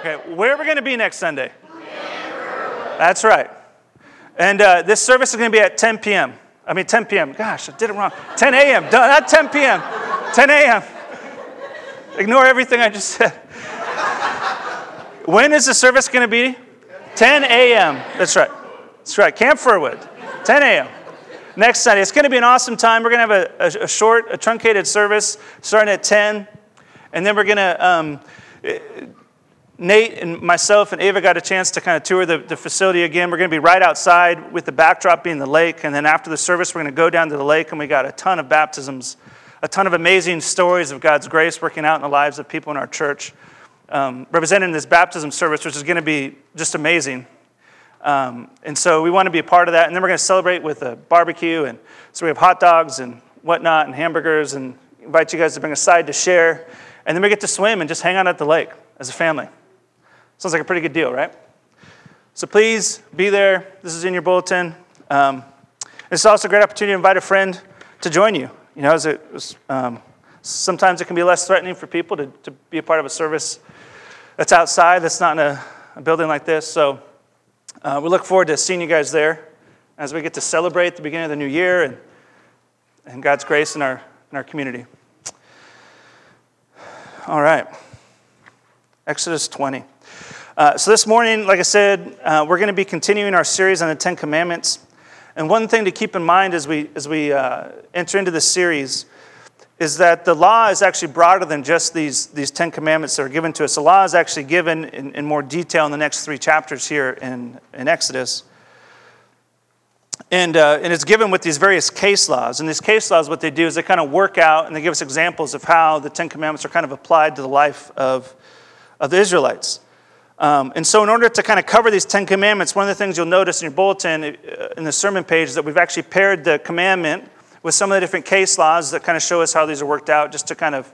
Okay, where are we going to be next Sunday? That's right. And uh, this service is going to be at 10 p.m. I mean, 10 p.m. Gosh, I did it wrong. 10 a.m. Not 10 p.m. 10 a.m. Ignore everything I just said. When is the service going to be? 10 a.m. That's right. That's right. Camp Furwood, 10 a.m. Next Sunday. It's going to be an awesome time. We're going to have a, a, a short, a truncated service starting at 10. And then we're going to, um, Nate and myself and Ava got a chance to kind of tour the, the facility again. We're going to be right outside with the backdrop being the lake. And then after the service, we're going to go down to the lake and we got a ton of baptisms, a ton of amazing stories of God's grace working out in the lives of people in our church um, representing this baptism service, which is going to be just amazing. Um, and so we want to be a part of that. And then we're going to celebrate with a barbecue. And so we have hot dogs and whatnot and hamburgers and invite you guys to bring a side to share. And then we get to swim and just hang out at the lake as a family. Sounds like a pretty good deal, right? So please be there. This is in your bulletin. Um, it's also a great opportunity to invite a friend to join you. You know, as it was, um, sometimes it can be less threatening for people to, to be a part of a service that's outside, that's not in a, a building like this. So uh, we look forward to seeing you guys there as we get to celebrate the beginning of the new year and, and God's grace in our, in our community. All right. Exodus 20. Uh, so this morning, like I said, uh, we're going to be continuing our series on the Ten Commandments. And one thing to keep in mind as we, as we uh, enter into this series is that the law is actually broader than just these, these Ten Commandments that are given to us. The law is actually given in, in more detail in the next three chapters here in, in Exodus. And, uh, and it's given with these various case laws. And these case laws, what they do is they kind of work out and they give us examples of how the Ten Commandments are kind of applied to the life of, of the Israelites. Um, and so, in order to kind of cover these Ten Commandments, one of the things you'll notice in your bulletin uh, in the sermon page is that we've actually paired the commandment with some of the different case laws that kind of show us how these are worked out, just to kind of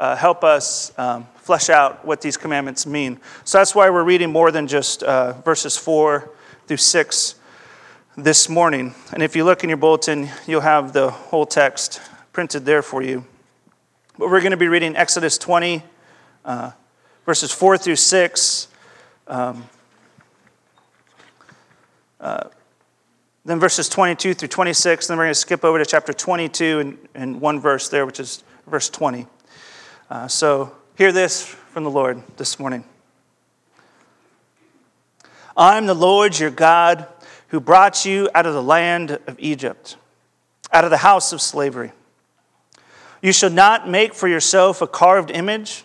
uh, help us um, flesh out what these commandments mean. So that's why we're reading more than just uh, verses 4 through 6 this morning. And if you look in your bulletin, you'll have the whole text printed there for you. But we're going to be reading Exodus 20, uh, verses 4 through 6. Um, uh, then verses 22 through 26. Then we're going to skip over to chapter 22 and, and one verse there, which is verse 20. Uh, so hear this from the Lord this morning. I'm the Lord your God who brought you out of the land of Egypt, out of the house of slavery. You shall not make for yourself a carved image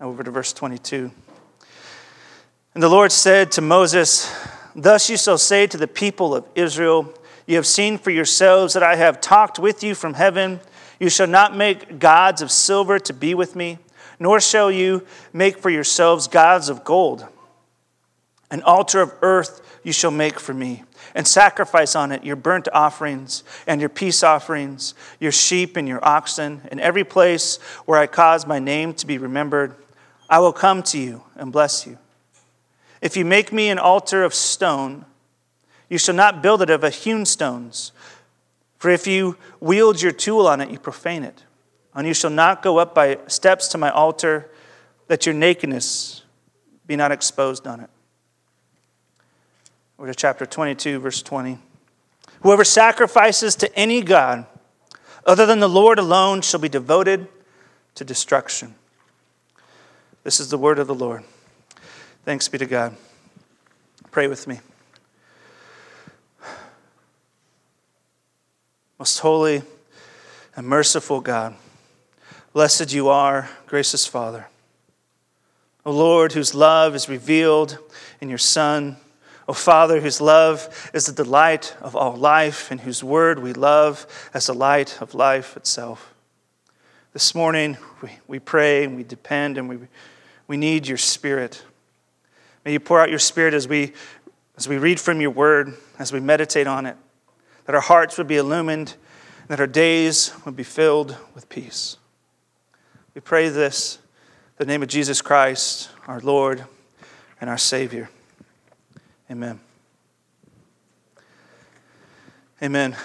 Over to verse 22. And the Lord said to Moses, Thus you shall say to the people of Israel, you have seen for yourselves that I have talked with you from heaven. You shall not make gods of silver to be with me, nor shall you make for yourselves gods of gold. An altar of earth you shall make for me, and sacrifice on it your burnt offerings and your peace offerings, your sheep and your oxen, in every place where I cause my name to be remembered. I will come to you and bless you. If you make me an altar of stone, you shall not build it of hewn stones, for if you wield your tool on it, you profane it. And you shall not go up by steps to my altar, that your nakedness be not exposed on it. Over to chapter 22, verse 20. Whoever sacrifices to any God other than the Lord alone shall be devoted to destruction. This is the word of the Lord. Thanks be to God. Pray with me. Most holy and merciful God, blessed you are, gracious Father. O Lord, whose love is revealed in your Son. O Father, whose love is the delight of all life, and whose word we love as the light of life itself. This morning, we, we pray and we depend and we, we need your Spirit. May you pour out your spirit as we, as we read from your word, as we meditate on it, that our hearts would be illumined, that our days would be filled with peace. We pray this in the name of Jesus Christ, our Lord and our Savior. Amen. Amen.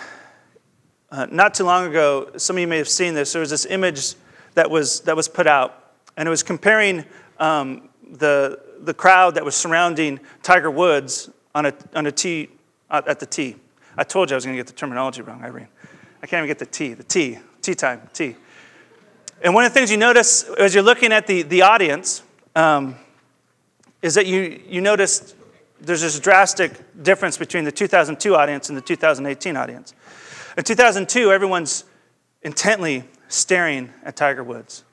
Uh, not too long ago, some of you may have seen this. There was this image that was, that was put out, and it was comparing um, the, the crowd that was surrounding Tiger Woods on a, on a tee, uh, at the tee. I told you I was going to get the terminology wrong, Irene. I can't even get the T, the T, tea time, T. And one of the things you notice as you're looking at the, the audience um, is that you, you notice there's this drastic difference between the 2002 audience and the 2018 audience. In 2002, everyone's intently staring at Tiger Woods,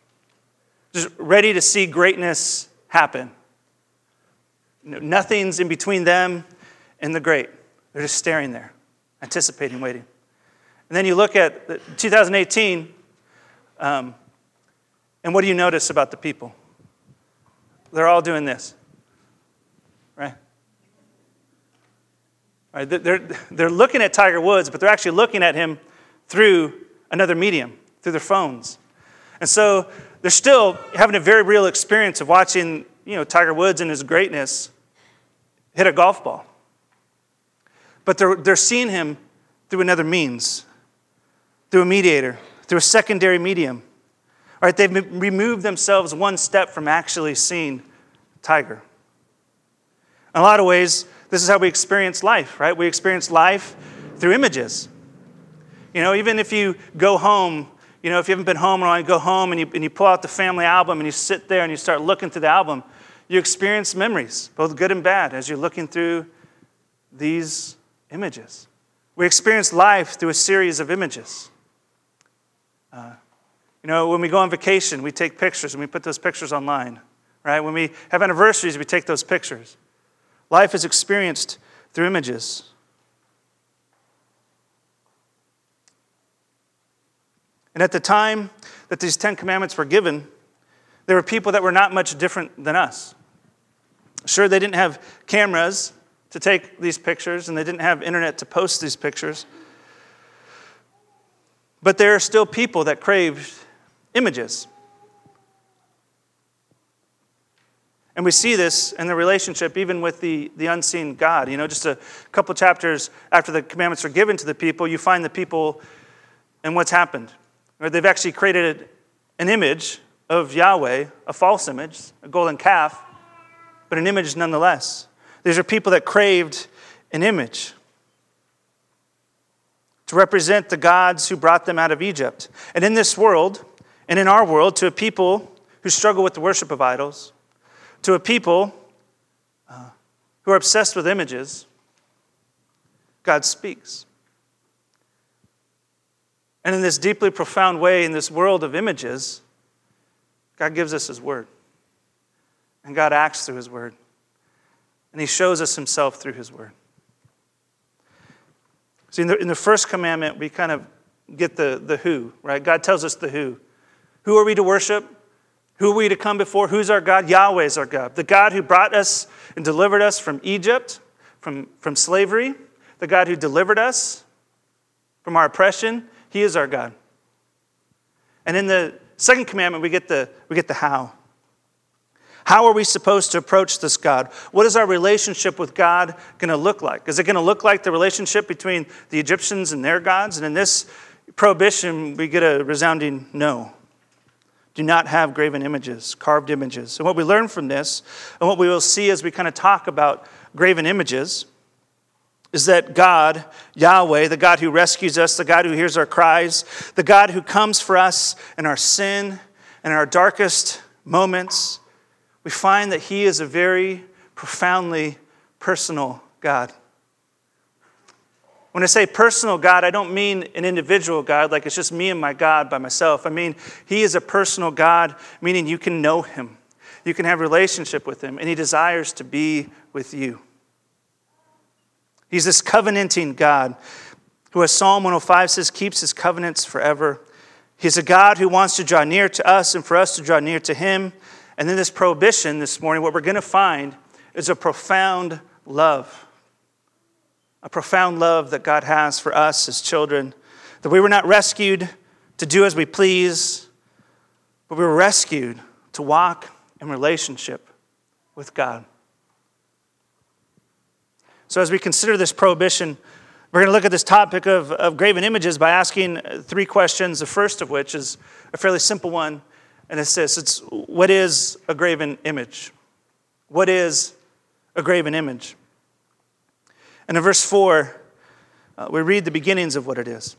just ready to see greatness happen. Nothing's in between them and the great. They're just staring there, anticipating, waiting. And then you look at 2018, um, and what do you notice about the people? They're all doing this, right? right? They're, they're looking at Tiger Woods, but they're actually looking at him through another medium, through their phones. And so they're still having a very real experience of watching you know, Tiger Woods and his greatness hit a golf ball. But they're, they're seeing him through another means, through a mediator, through a secondary medium. All right, they've removed themselves one step from actually seeing Tiger. In a lot of ways, this is how we experience life, right? We experience life through images. You know, even if you go home, you know, if you haven't been home and you go home and you, and you pull out the family album and you sit there and you start looking through the album, you experience memories, both good and bad, as you're looking through these images. We experience life through a series of images. Uh, you know, when we go on vacation, we take pictures and we put those pictures online, right? When we have anniversaries, we take those pictures. Life is experienced through images. And at the time that these Ten Commandments were given, there were people that were not much different than us. Sure, they didn't have cameras to take these pictures, and they didn't have internet to post these pictures. But there are still people that craved images. And we see this in the relationship even with the, the unseen God. You know, just a couple chapters after the commandments are given to the people, you find the people and what's happened. They've actually created an image of Yahweh, a false image, a golden calf, but an image nonetheless. These are people that craved an image to represent the gods who brought them out of Egypt. And in this world, and in our world, to a people who struggle with the worship of idols, to a people uh, who are obsessed with images, God speaks. And in this deeply profound way, in this world of images, God gives us His Word. And God acts through His Word. And He shows us Himself through His Word. See, in the, in the first commandment, we kind of get the, the who, right? God tells us the who. Who are we to worship? Who are we to come before? Who's our God? Yahweh is our God. The God who brought us and delivered us from Egypt, from, from slavery, the God who delivered us from our oppression, He is our God. And in the second commandment, we get the, we get the how. How are we supposed to approach this God? What is our relationship with God going to look like? Is it going to look like the relationship between the Egyptians and their gods? And in this prohibition, we get a resounding no do not have graven images, carved images. And what we learn from this, and what we will see as we kind of talk about graven images, is that God, Yahweh, the God who rescues us, the God who hears our cries, the God who comes for us in our sin and our darkest moments, we find that He is a very profoundly personal God. When I say personal God, I don't mean an individual God, like it's just me and my God by myself. I mean, He is a personal God, meaning you can know Him, you can have relationship with Him, and He desires to be with you. He's this covenanting God who, as Psalm 105 says, keeps His covenants forever. He's a God who wants to draw near to us and for us to draw near to Him. And then this prohibition this morning, what we're going to find is a profound love. A profound love that God has for us as children. That we were not rescued to do as we please, but we were rescued to walk in relationship with God. So, as we consider this prohibition, we're going to look at this topic of, of graven images by asking three questions. The first of which is a fairly simple one, and it's this it's what is a graven image? What is a graven image? And in verse 4, uh, we read the beginnings of what it is.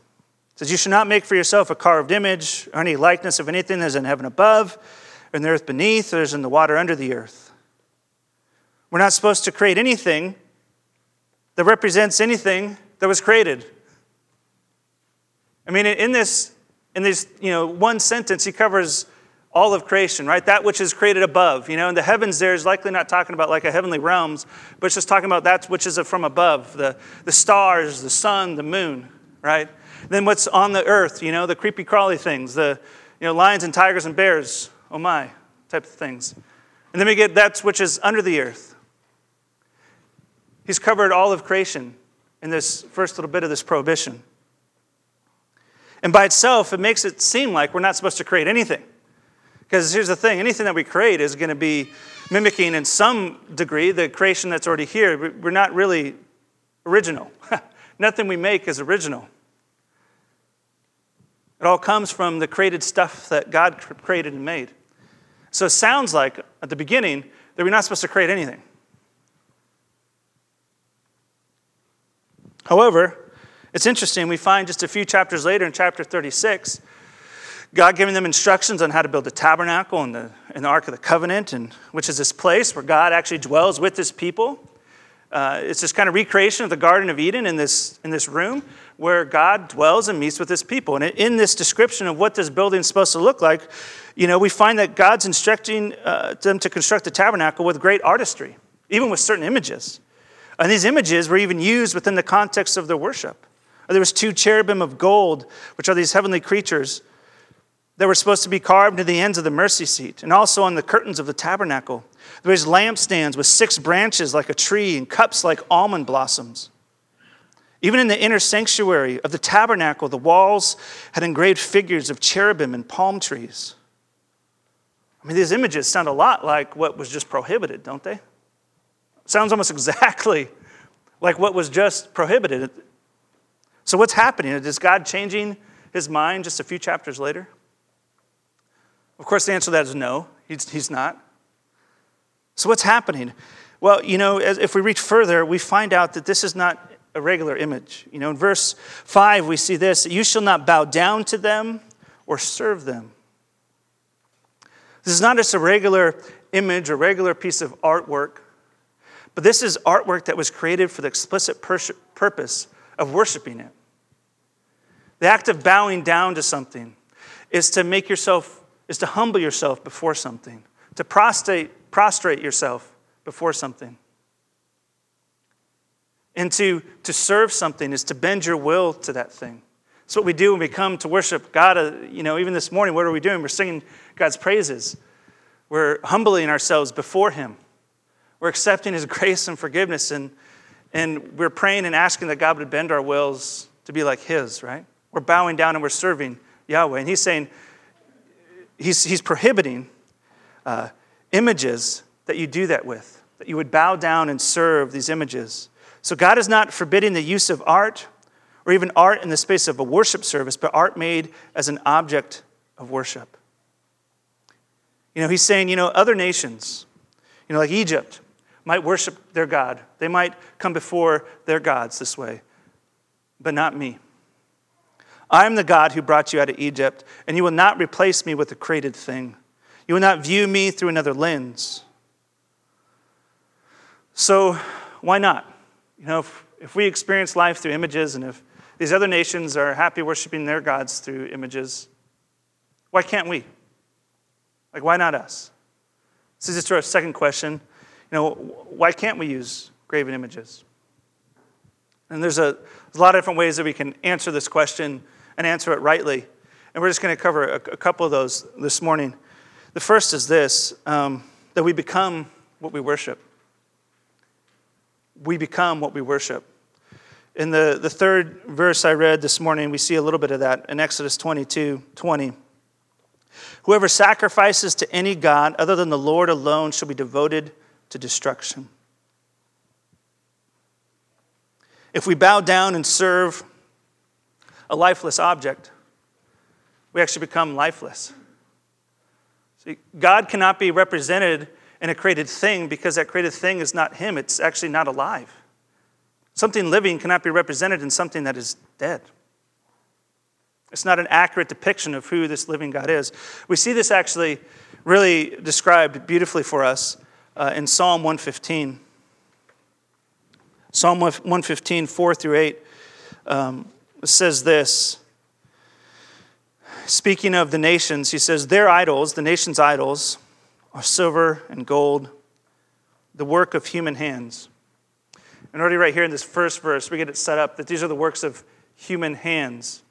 It says, You should not make for yourself a carved image or any likeness of anything that is in heaven above, or in the earth beneath, or is in the water under the earth. We're not supposed to create anything that represents anything that was created. I mean, in this, in this, you know, one sentence, he covers all of creation, right? That which is created above. You know, in the heavens, there is likely not talking about like a heavenly realms, but it's just talking about that which is from above the, the stars, the sun, the moon, right? Then what's on the earth, you know, the creepy crawly things, the you know, lions and tigers and bears, oh my, type of things. And then we get that which is under the earth. He's covered all of creation in this first little bit of this prohibition. And by itself, it makes it seem like we're not supposed to create anything. Because here's the thing anything that we create is going to be mimicking, in some degree, the creation that's already here. We're not really original. Nothing we make is original. It all comes from the created stuff that God created and made. So it sounds like, at the beginning, that we're not supposed to create anything. However, it's interesting, we find just a few chapters later in chapter 36, God giving them instructions on how to build a tabernacle and the, and the Ark of the Covenant, and, which is this place where God actually dwells with his people. Uh, it's this kind of recreation of the Garden of Eden in this, in this room where God dwells and meets with his people. And in this description of what this building is supposed to look like, you know, we find that God's instructing uh, them to construct the tabernacle with great artistry, even with certain images. And these images were even used within the context of their worship. There was two cherubim of gold, which are these heavenly creatures that were supposed to be carved into the ends of the mercy seat and also on the curtains of the tabernacle. There was lampstands with six branches like a tree and cups like almond blossoms. Even in the inner sanctuary of the tabernacle, the walls had engraved figures of cherubim and palm trees. I mean, these images sound a lot like what was just prohibited, don't they? Sounds almost exactly like what was just prohibited. So, what's happening? Is God changing his mind just a few chapters later? Of course, the answer to that is no, he's, he's not. So, what's happening? Well, you know, if we reach further, we find out that this is not a regular image. You know, in verse 5, we see this You shall not bow down to them or serve them. This is not just a regular image, a regular piece of artwork but this is artwork that was created for the explicit purpose of worshiping it. The act of bowing down to something is to make yourself, is to humble yourself before something, to prostrate, prostrate yourself before something. And to, to serve something is to bend your will to that thing. That's what we do when we come to worship God. Uh, you know, even this morning, what are we doing? We're singing God's praises. We're humbling ourselves before Him. We're accepting His grace and forgiveness, and, and we're praying and asking that God would bend our wills to be like His, right? We're bowing down and we're serving Yahweh. And He's saying, He's, he's prohibiting uh, images that you do that with, that you would bow down and serve these images. So God is not forbidding the use of art or even art in the space of a worship service, but art made as an object of worship. You know, he's saying, you know, other nations, you know, like Egypt, might worship their God. They might come before their gods this way, but not me. I am the God who brought you out of Egypt, and you will not replace me with a created thing. You will not view me through another lens. So, why not? You know, if, if we experience life through images, and if these other nations are happy worshiping their gods through images, why can't we? Like, why not us? This is just our second question you know, why can't we use graven images? And there's a, there's a lot of different ways that we can answer this question and answer it rightly. And we're just going to cover a, a couple of those this morning. The first is this um, that we become what we worship. we become what we worship. In the, the third verse I read this morning, we see a little bit of that in Exodus 22 20. Whoever sacrifices to any God other than the Lord alone shall be devoted to destruction. If we bow down and serve a lifeless object, we actually become lifeless. See, God cannot be represented in a created thing because that created thing is not Him, it's actually not alive. Something living cannot be represented in something that is dead. It's not an accurate depiction of who this living God is. We see this actually really described beautifully for us uh, in Psalm 115. Psalm 115, 4 through 8, um, says this. Speaking of the nations, he says, Their idols, the nation's idols, are silver and gold, the work of human hands. And already, right here in this first verse, we get it set up that these are the works of human hands.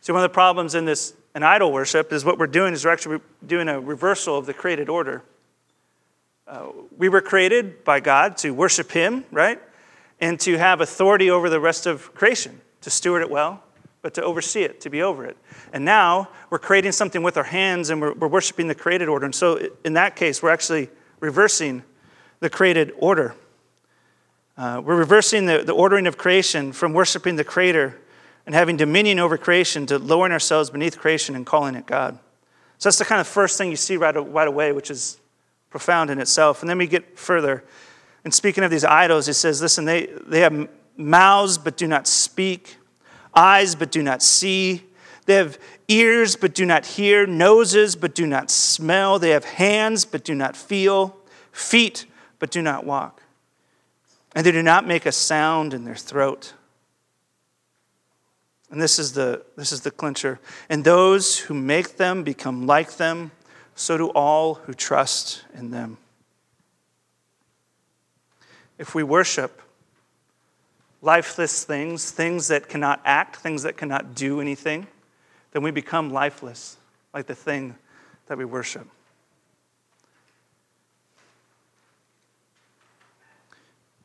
So, one of the problems in this in idol worship is what we're doing is we're actually doing a reversal of the created order. Uh, we were created by God to worship Him, right? and to have authority over the rest of creation, to steward it well, but to oversee it, to be over it. And now we're creating something with our hands and we're, we're worshiping the created order. And so in that case, we're actually reversing the created order. Uh, we're reversing the, the ordering of creation from worshiping the Creator and having dominion over creation to lowering ourselves beneath creation and calling it God. So that's the kind of first thing you see right, right away, which is profound in itself. And then we get further. And speaking of these idols, he says, listen, they, they have mouths but do not speak, eyes but do not see. They have ears but do not hear, noses but do not smell. They have hands but do not feel, feet but do not walk. And they do not make a sound in their throat. And this is the, this is the clincher. And those who make them become like them, so do all who trust in them. If we worship lifeless things, things that cannot act, things that cannot do anything, then we become lifeless, like the thing that we worship.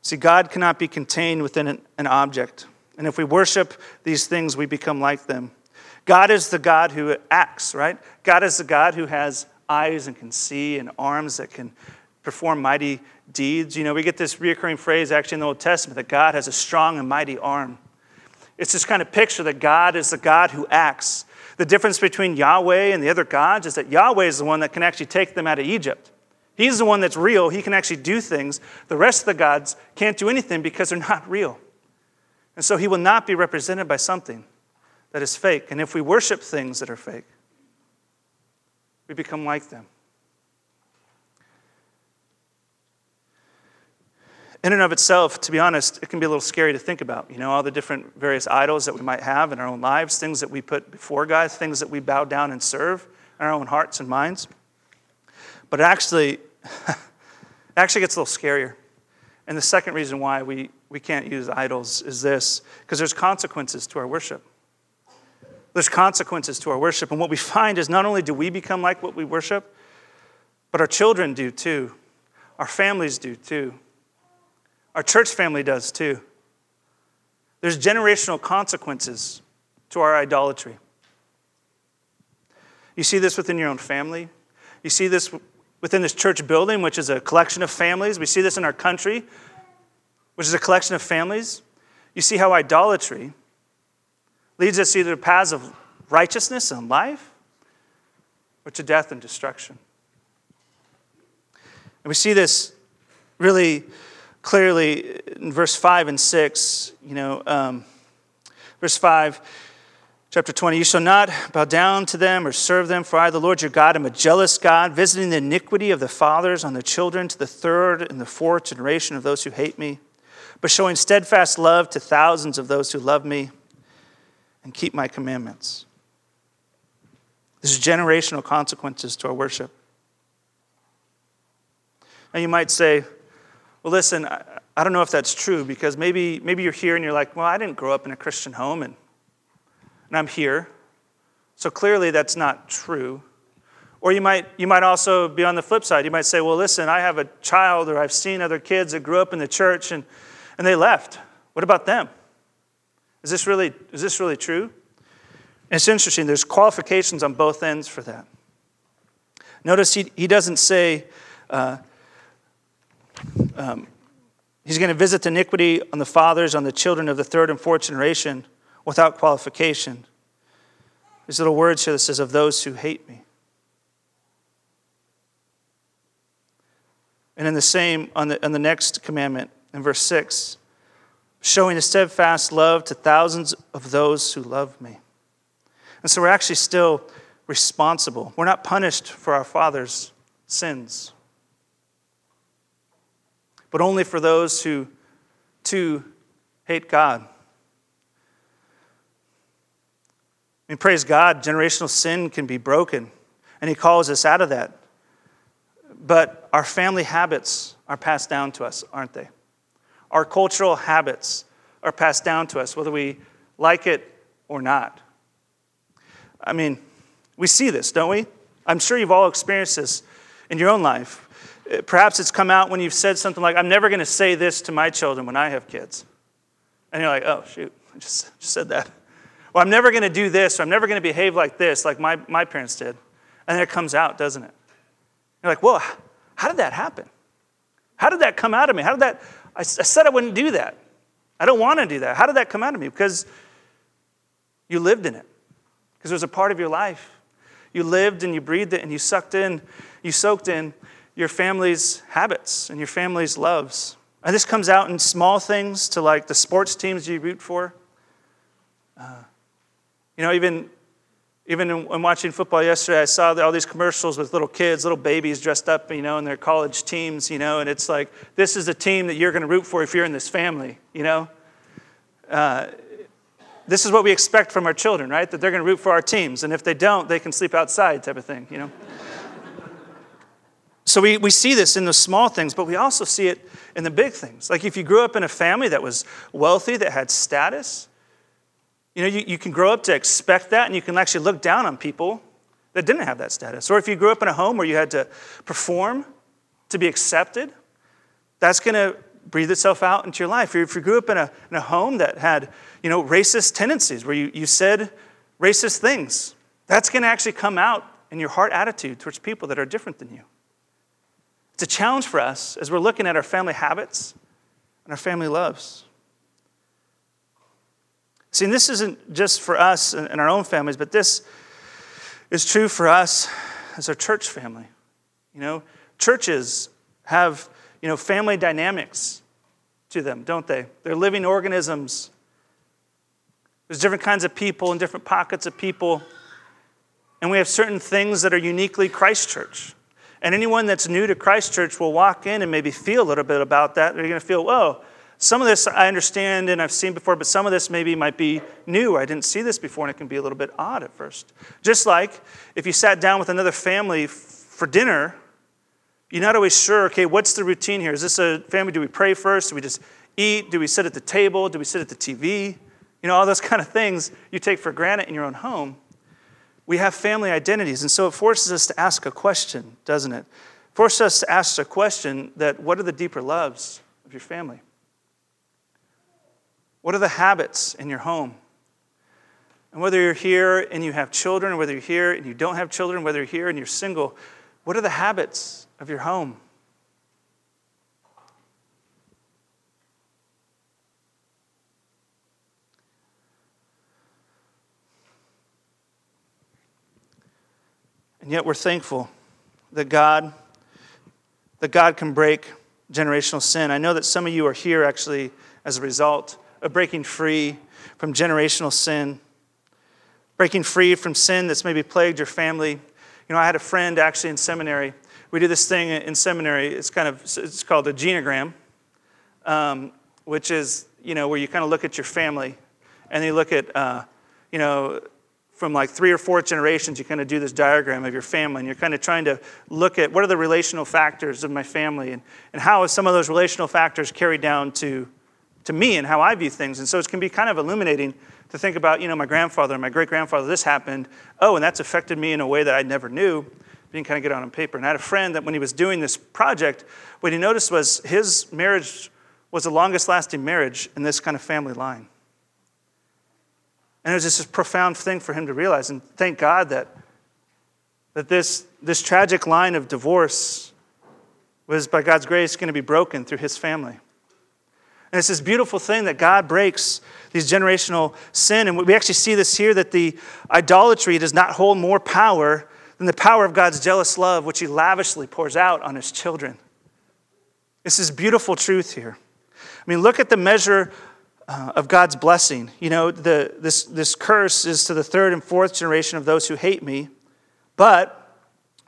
See, God cannot be contained within an, object. And if we worship these things, we become like them. God is the God who acts, right? God is the God who has eyes and can see and arms that can perform mighty deeds. You know, we get this reoccurring phrase actually in the Old Testament that God has a strong and mighty arm. It's this kind of picture that God is the God who acts. The difference between Yahweh and the other gods is that Yahweh is the one that can actually take them out of Egypt. He's the one that's real. He can actually do things. The rest of the gods can't do anything because they're not real. And so he will not be represented by something that is fake. And if we worship things that are fake, we become like them. in and of itself, to be honest, it can be a little scary to think about. You know, all the different various idols that we might have in our own lives, things that we put before God, things that we bow down and serve in our own hearts and minds. But it actually, it actually gets a little scarier. And the second reason why we, we can't use idols is this because there's consequences to our worship. There's consequences to our worship. And what we find is not only do we become like what we worship, but our children do too, our families do too. Our church family does too. There's generational consequences to our idolatry. You see this within your own family. You see this within this church building, which is a collection of families. We see this in our country, which is a collection of families. You see how idolatry leads us either to paths of righteousness and life or to death and destruction. And we see this really clearly in verse 5 and 6, you know, um, verse 5, chapter 20, you shall not bow down to them or serve them, for I, the Lord your God, am a jealous God, visiting the iniquity of the fathers on the children to the third and the fourth generation of those who hate me, but showing steadfast love to thousands of those who love me and keep my commandments. There's generational consequences to our worship. And you might say, well, listen, I, I don't know if that's true because maybe, maybe you're here and you're like, well, I didn't grow up in a Christian home and, and I'm here. So clearly that's not true. Or you might, you might also be on the flip side. You might say, well, listen, I have a child or I've seen other kids that grew up in the church and, and they left. What about them? Is this really, is this really true? It's interesting, there's qualifications on both ends for that. Notice he, he doesn't say uh, um, he's going to visit iniquity on the fathers, on the children of the third and fourth generation without qualification. There's little words here that says, of those who hate me. And in the same, on the, on the next commandment, in verse 6, showing a steadfast love to thousands of those who love me. And so we're actually still responsible. We're not punished for our father's sins, but only for those who, too, hate God. I mean, praise God, generational sin can be broken, and He calls us out of that. But our family habits are passed down to us, aren't they? Our cultural habits are passed down to us, whether we like it or not. I mean, we see this, don't we? I'm sure you've all experienced this in your own life. Perhaps it's come out when you've said something like, I'm never going to say this to my children when I have kids. And you're like, oh, shoot, I just, just said that. Or I'm never going to do this, or I'm never going to behave like this, like my, my parents did. And then it comes out, doesn't it? You're like, whoa, how did that happen? How did that come out of me? How did that? I, I said I wouldn't do that. I don't want to do that. How did that come out of me? Because you lived in it because it was a part of your life. You lived and you breathed it and you sucked in, you soaked in your family's habits and your family's loves. And this comes out in small things to like the sports teams you root for. Uh, you know, even, even in, in, watching football yesterday, I saw all these commercials with little kids, little babies dressed up, you know, in their college teams, you know, and it's like, this is the team that you're going to root for if you're in this family, you know. Uh, this is what we expect from our children, right? That they're going to root for our teams. And if they don't, they can sleep outside, type of thing, you know? so we, we see this in the small things, but we also see it in the big things. Like if you grew up in a family that was wealthy, that had status, you know, you, you can grow up to expect that, and you can actually look down on people that didn't have that status. Or if you grew up in a home where you had to perform to be accepted, that's going to breathe itself out into your life. If you grew up in a, in a home that had, you know, racist tendencies, where you, you said racist things, that's going to actually come out in your heart attitude towards people that are different than you. It's a challenge for us as we're looking at our family habits and our family loves. See, and this isn't just for us and our own families, but this is true for us as our church family. You know, churches have you know, family dynamics to them, don't they? They're living organisms. There's different kinds of people and different pockets of people. And we have certain things that are uniquely Christchurch. And anyone that's new to Christchurch will walk in and maybe feel a little bit about that. They're going to feel, whoa, some of this I understand and I've seen before, but some of this maybe might be new. I didn't see this before, and it can be a little bit odd at first. Just like if you sat down with another family for dinner you're not always sure, okay, what's the routine here? Is this a family? Do we pray first? Do we just eat? Do we sit at the table? Do we sit at the TV? You know, all those kind of things you take for granted in your own home. We have family identities, and so it forces us to ask a question, doesn't it? Forces us to ask a question that what are the deeper loves of your family? What are the habits in your home? And whether you're here and you have children, whether you're here and you don't have children, whether you're here and you're single, what are the habits of your home. And yet we're thankful that God that God can break generational sin. I know that some of you are here actually as a result of breaking free from generational sin, breaking free from sin that's maybe plagued your family. You know, I had a friend actually in seminary we do this thing in seminary. It's kind of it's called a genogram, um, which is you know where you kind of look at your family, and you look at uh, you know from like three or four generations. You kind of do this diagram of your family, and you're kind of trying to look at what are the relational factors of my family, and and how is some of those relational factors carried down to to me and how I view things. And so it can be kind of illuminating to think about, you know, my grandfather and my great grandfather, this happened. Oh, and that's affected me in a way that I never knew you can kind of get on paper. And I had a friend that when he was doing this project, what he noticed was his marriage was the longest lasting marriage in this kind of family line. And it was just a profound thing for him to realize. And thank God that, that this, this tragic line of divorce was, by God's grace, going to be broken through his family. And it's this beautiful thing that God breaks these generational sin. And we actually see this here that the idolatry does not hold more power than the power of God's jealous love, which he lavishly pours out on his children. This is beautiful truth here. I mean, look at the measure uh, of God's blessing. You know, the, this, this curse is to the third and fourth generation of those who hate me, but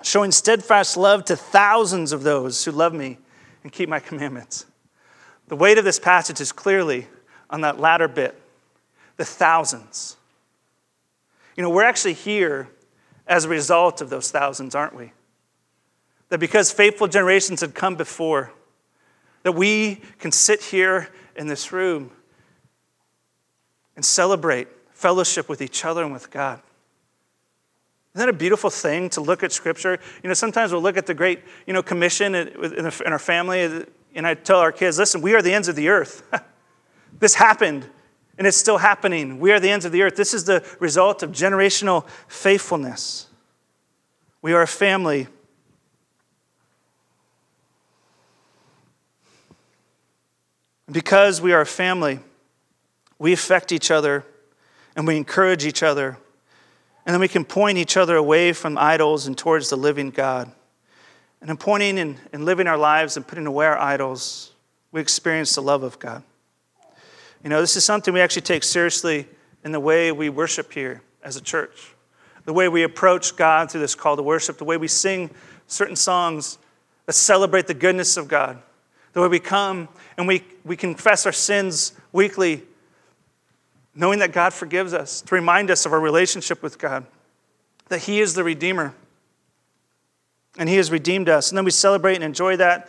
showing steadfast love to thousands of those who love me and keep my commandments. The weight of this passage is clearly on that latter bit the thousands. You know, we're actually here as a result of those thousands, aren't we? That because faithful generations had come before, that we can sit here in this room and celebrate fellowship with each other and with God. Isn't that a beautiful thing to look at Scripture? You know, sometimes we'll look at the Great, you know, Commission in our family, and I tell our kids, listen, we are the ends of the earth. this happened, and it's still happening. We are the ends of the earth. This is the result of generational faithfulness. We are a family. Because we are a family, we affect each other and we encourage each other. And then we can point each other away from idols and towards the living God. And in pointing and, and living our lives and putting away our idols, we experience the love of God. You know, this is something we actually take seriously in the way we worship here as a church, the way we approach God through this call to worship, the way we sing certain songs that celebrate the goodness of God, the way we come and we, we confess our sins weekly knowing that God forgives us, to remind us of our relationship with God, that He is the Redeemer, and He has redeemed us. And then we celebrate and enjoy that,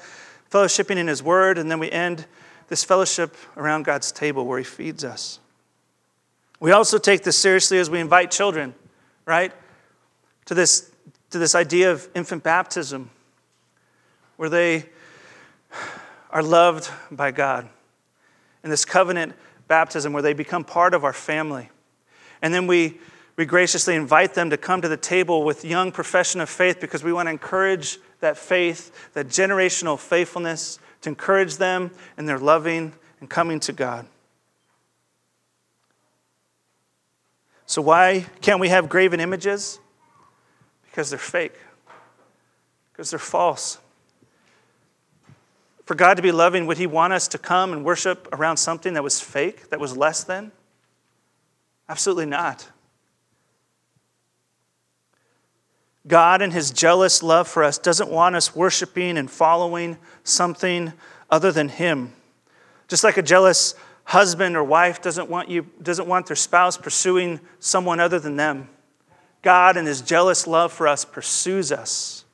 fellowshipping in His Word, and then we end this fellowship around God's table where He feeds us. We also take this seriously as we invite children, right, to this, to this idea of infant baptism, where they are loved by God. And this covenant baptism where they become part of our family. And then we, we graciously invite them to come to the table with young profession of faith because we want to encourage that faith, that generational faithfulness, to encourage them in their loving and coming to God. So, why can't we have graven images? Because they're fake, because they're false. For God to be loving, would He want us to come and worship around something that was fake, that was less than? Absolutely not. God, in His jealous love for us, doesn't want us worshiping and following something other than Him. Just like a jealous husband or wife doesn't want, you, doesn't want their spouse pursuing someone other than them. God, in His jealous love for us, pursues us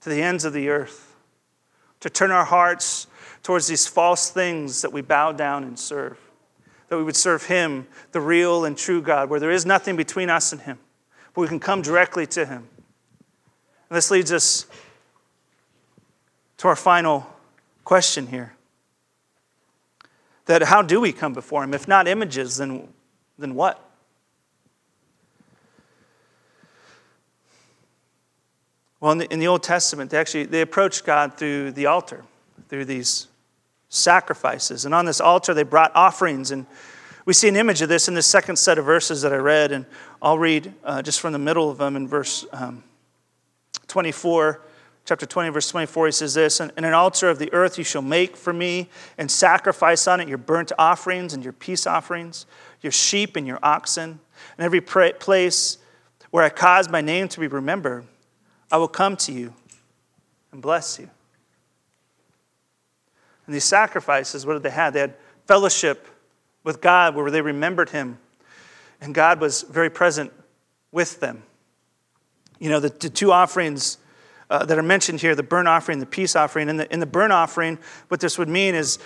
to the ends of the earth to turn our hearts towards these false things that we bow down and serve. That we would serve Him, the real and true God, where there is nothing between us and Him, but we can come directly to Him. And this leads us to our final question here. That how do we come before Him? If not images, then, then what? Well, in the, in the Old Testament, they actually they approached God through the altar, through these sacrifices. And on this altar, they brought offerings. And we see an image of this in the second set of verses that I read. And I'll read uh, just from the middle of them in verse um, 24 chapter 20, verse 24, he says this And an altar of the earth you shall make for me, and sacrifice on it your burnt offerings and your peace offerings, your sheep and your oxen, and every place where I cause my name to be remembered. I will come to you and bless you. And these sacrifices, what did they have? They had fellowship with God where they remembered Him. And God was very present with them. You know, the, the two offerings uh, that are mentioned here the burnt offering, the peace offering. In the, in the burnt offering, what this would mean is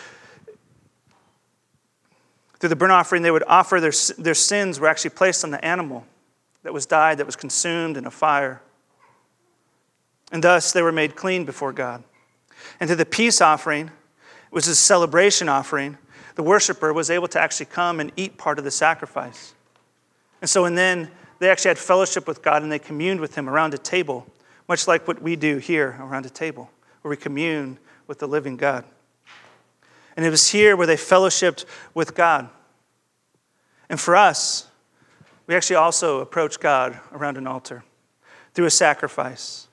through the burnt offering, they would offer their, their sins were actually placed on the animal that was died, that was consumed in a fire. And thus they were made clean before God. And to the peace offering, was a celebration offering, the worshiper was able to actually come and eat part of the sacrifice. And so, and then they actually had fellowship with God and they communed with Him around a table, much like what we do here around a table, where we commune with the living God. And it was here where they fellowshipped with God. And for us, we actually also approach God around an altar through a sacrifice.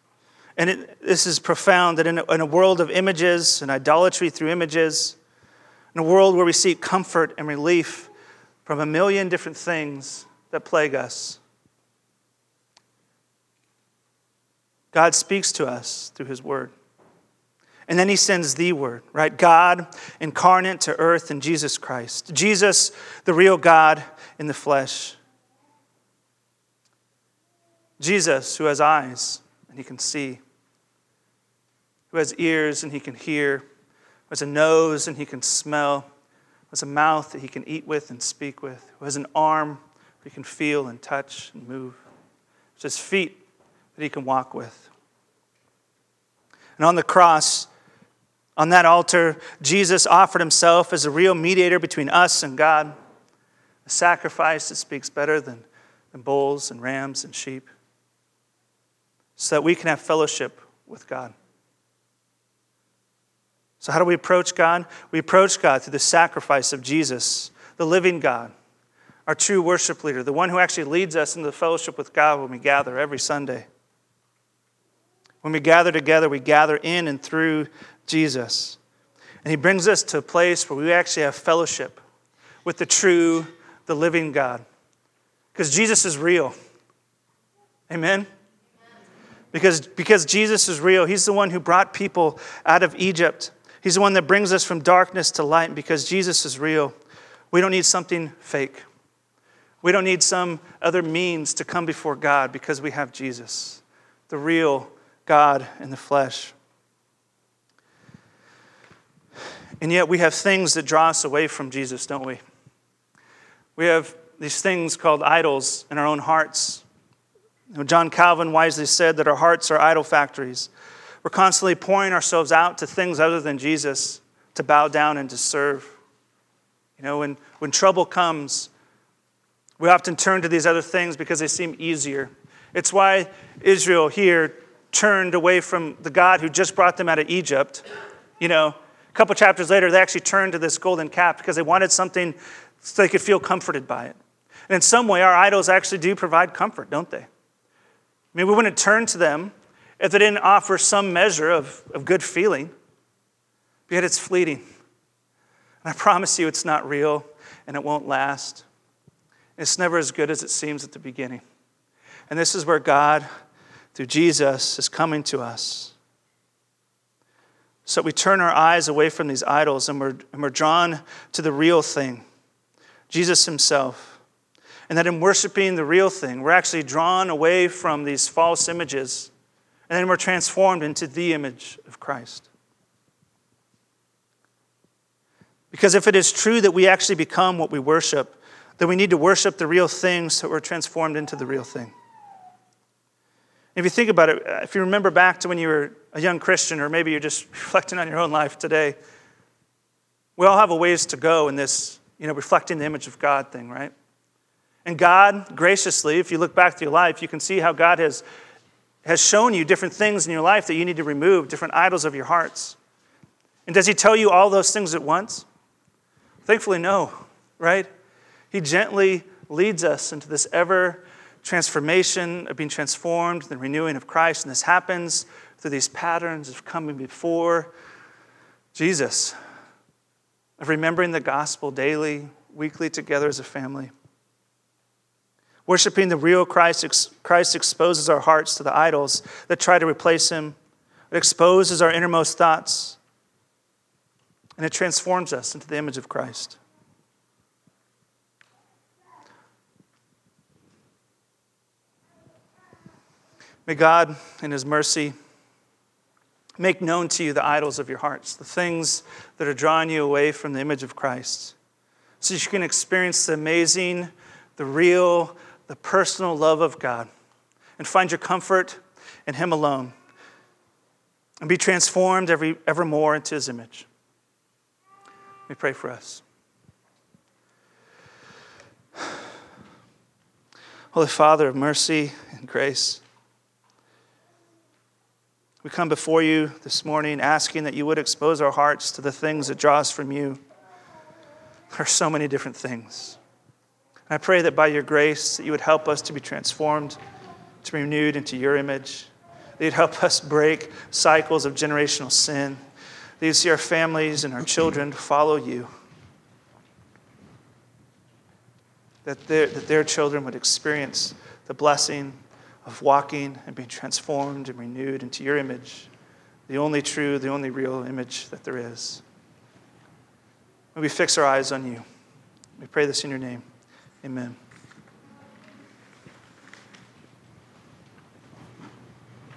And it, this is profound that in a, in a world of images and idolatry through images, in a world where we seek comfort and relief from a million different things that plague us, God speaks to us through His Word. And then He sends the Word, right? God incarnate to earth in Jesus Christ. Jesus, the real God in the flesh. Jesus, who has eyes and He can see, who has ears and He can hear, who has a nose and He can smell, who has a mouth that He can eat with and speak with, who has an arm that He can feel and touch and move, who has feet that He can walk with. And on the cross, on that altar, Jesus offered himself as a real mediator between us and God, a sacrifice that speaks better than, than bulls and rams and sheep, so that we can have fellowship with God. So, how do we approach God? We approach God through the sacrifice of Jesus, the living God, our true worship leader, the one who actually leads us into the fellowship with God when we gather every Sunday. When we gather together, we gather in and through Jesus. And he brings us to a place where we actually have fellowship with the true, the living God. Because Jesus is real. Amen? Because, because Jesus is real. He's the one who brought people out of Egypt. He's the one that brings us from darkness to light. Because Jesus is real, we don't need something fake. We don't need some other means to come before God because we have Jesus, the real God in the flesh. And yet we have things that draw us away from Jesus, don't we? We have these things called idols in our own hearts. John Calvin wisely said that our hearts are idol factories. We're constantly pouring ourselves out to things other than Jesus to bow down and to serve. You know, when, when trouble comes, we often turn to these other things because they seem easier. It's why Israel here turned away from the God who just brought them out of Egypt. You know, a couple chapters later, they actually turned to this golden calf because they wanted something so they could feel comforted by it. And in some way, our idols actually do provide comfort, don't they? I mean, we wouldn't turn to them if they didn't offer some measure of, of good feeling, but yet it's fleeting. And I promise you, it's not real and it won't last. It's never as good as it seems at the beginning. And this is where God through Jesus is coming to us. So we turn our eyes away from these idols and we're, and we're drawn to the real thing, Jesus Himself. And that in worshiping the real thing, we're actually drawn away from these false images, and then we're transformed into the image of Christ. Because if it is true that we actually become what we worship, then we need to worship the real thing so we're transformed into the real thing. If you think about it, if you remember back to when you were a young Christian, or maybe you're just reflecting on your own life today, we all have a ways to go in this, you know, reflecting the image of God thing, right? And God, graciously, if you look back to your life, you can see how God has, has shown you different things in your life that you need to remove, different idols of your hearts. And does He tell you all those things at once? Thankfully, no, right? He gently leads us into this ever transformation, of being transformed, the renewing of Christ. And this happens through these patterns of coming before Jesus, of remembering the gospel daily, weekly together as a family. Worshiping the real Christ, Christ exposes our hearts to the idols that try to replace him. It exposes our innermost thoughts. And it transforms us into the image of Christ. May God, in His mercy, make known to you the idols of your hearts, the things that are drawing you away from the image of Christ, so that you can experience the amazing, the real, the personal love of God and find your comfort in Him alone and be transformed every, evermore into His image. We pray for us. Holy Father of mercy and grace, we come before you this morning asking that you would expose our hearts to the things that draw us from you. There are so many different things. I pray that by your grace that you would help us to be transformed, to be renewed into your image. That you'd help us break cycles of generational sin. That you'd see our families and our children follow you. That their, that their children would experience the blessing of walking and being transformed and renewed into your image, the only true, the only real image that there is. May we fix our eyes on you. We pray this in your name. Amen.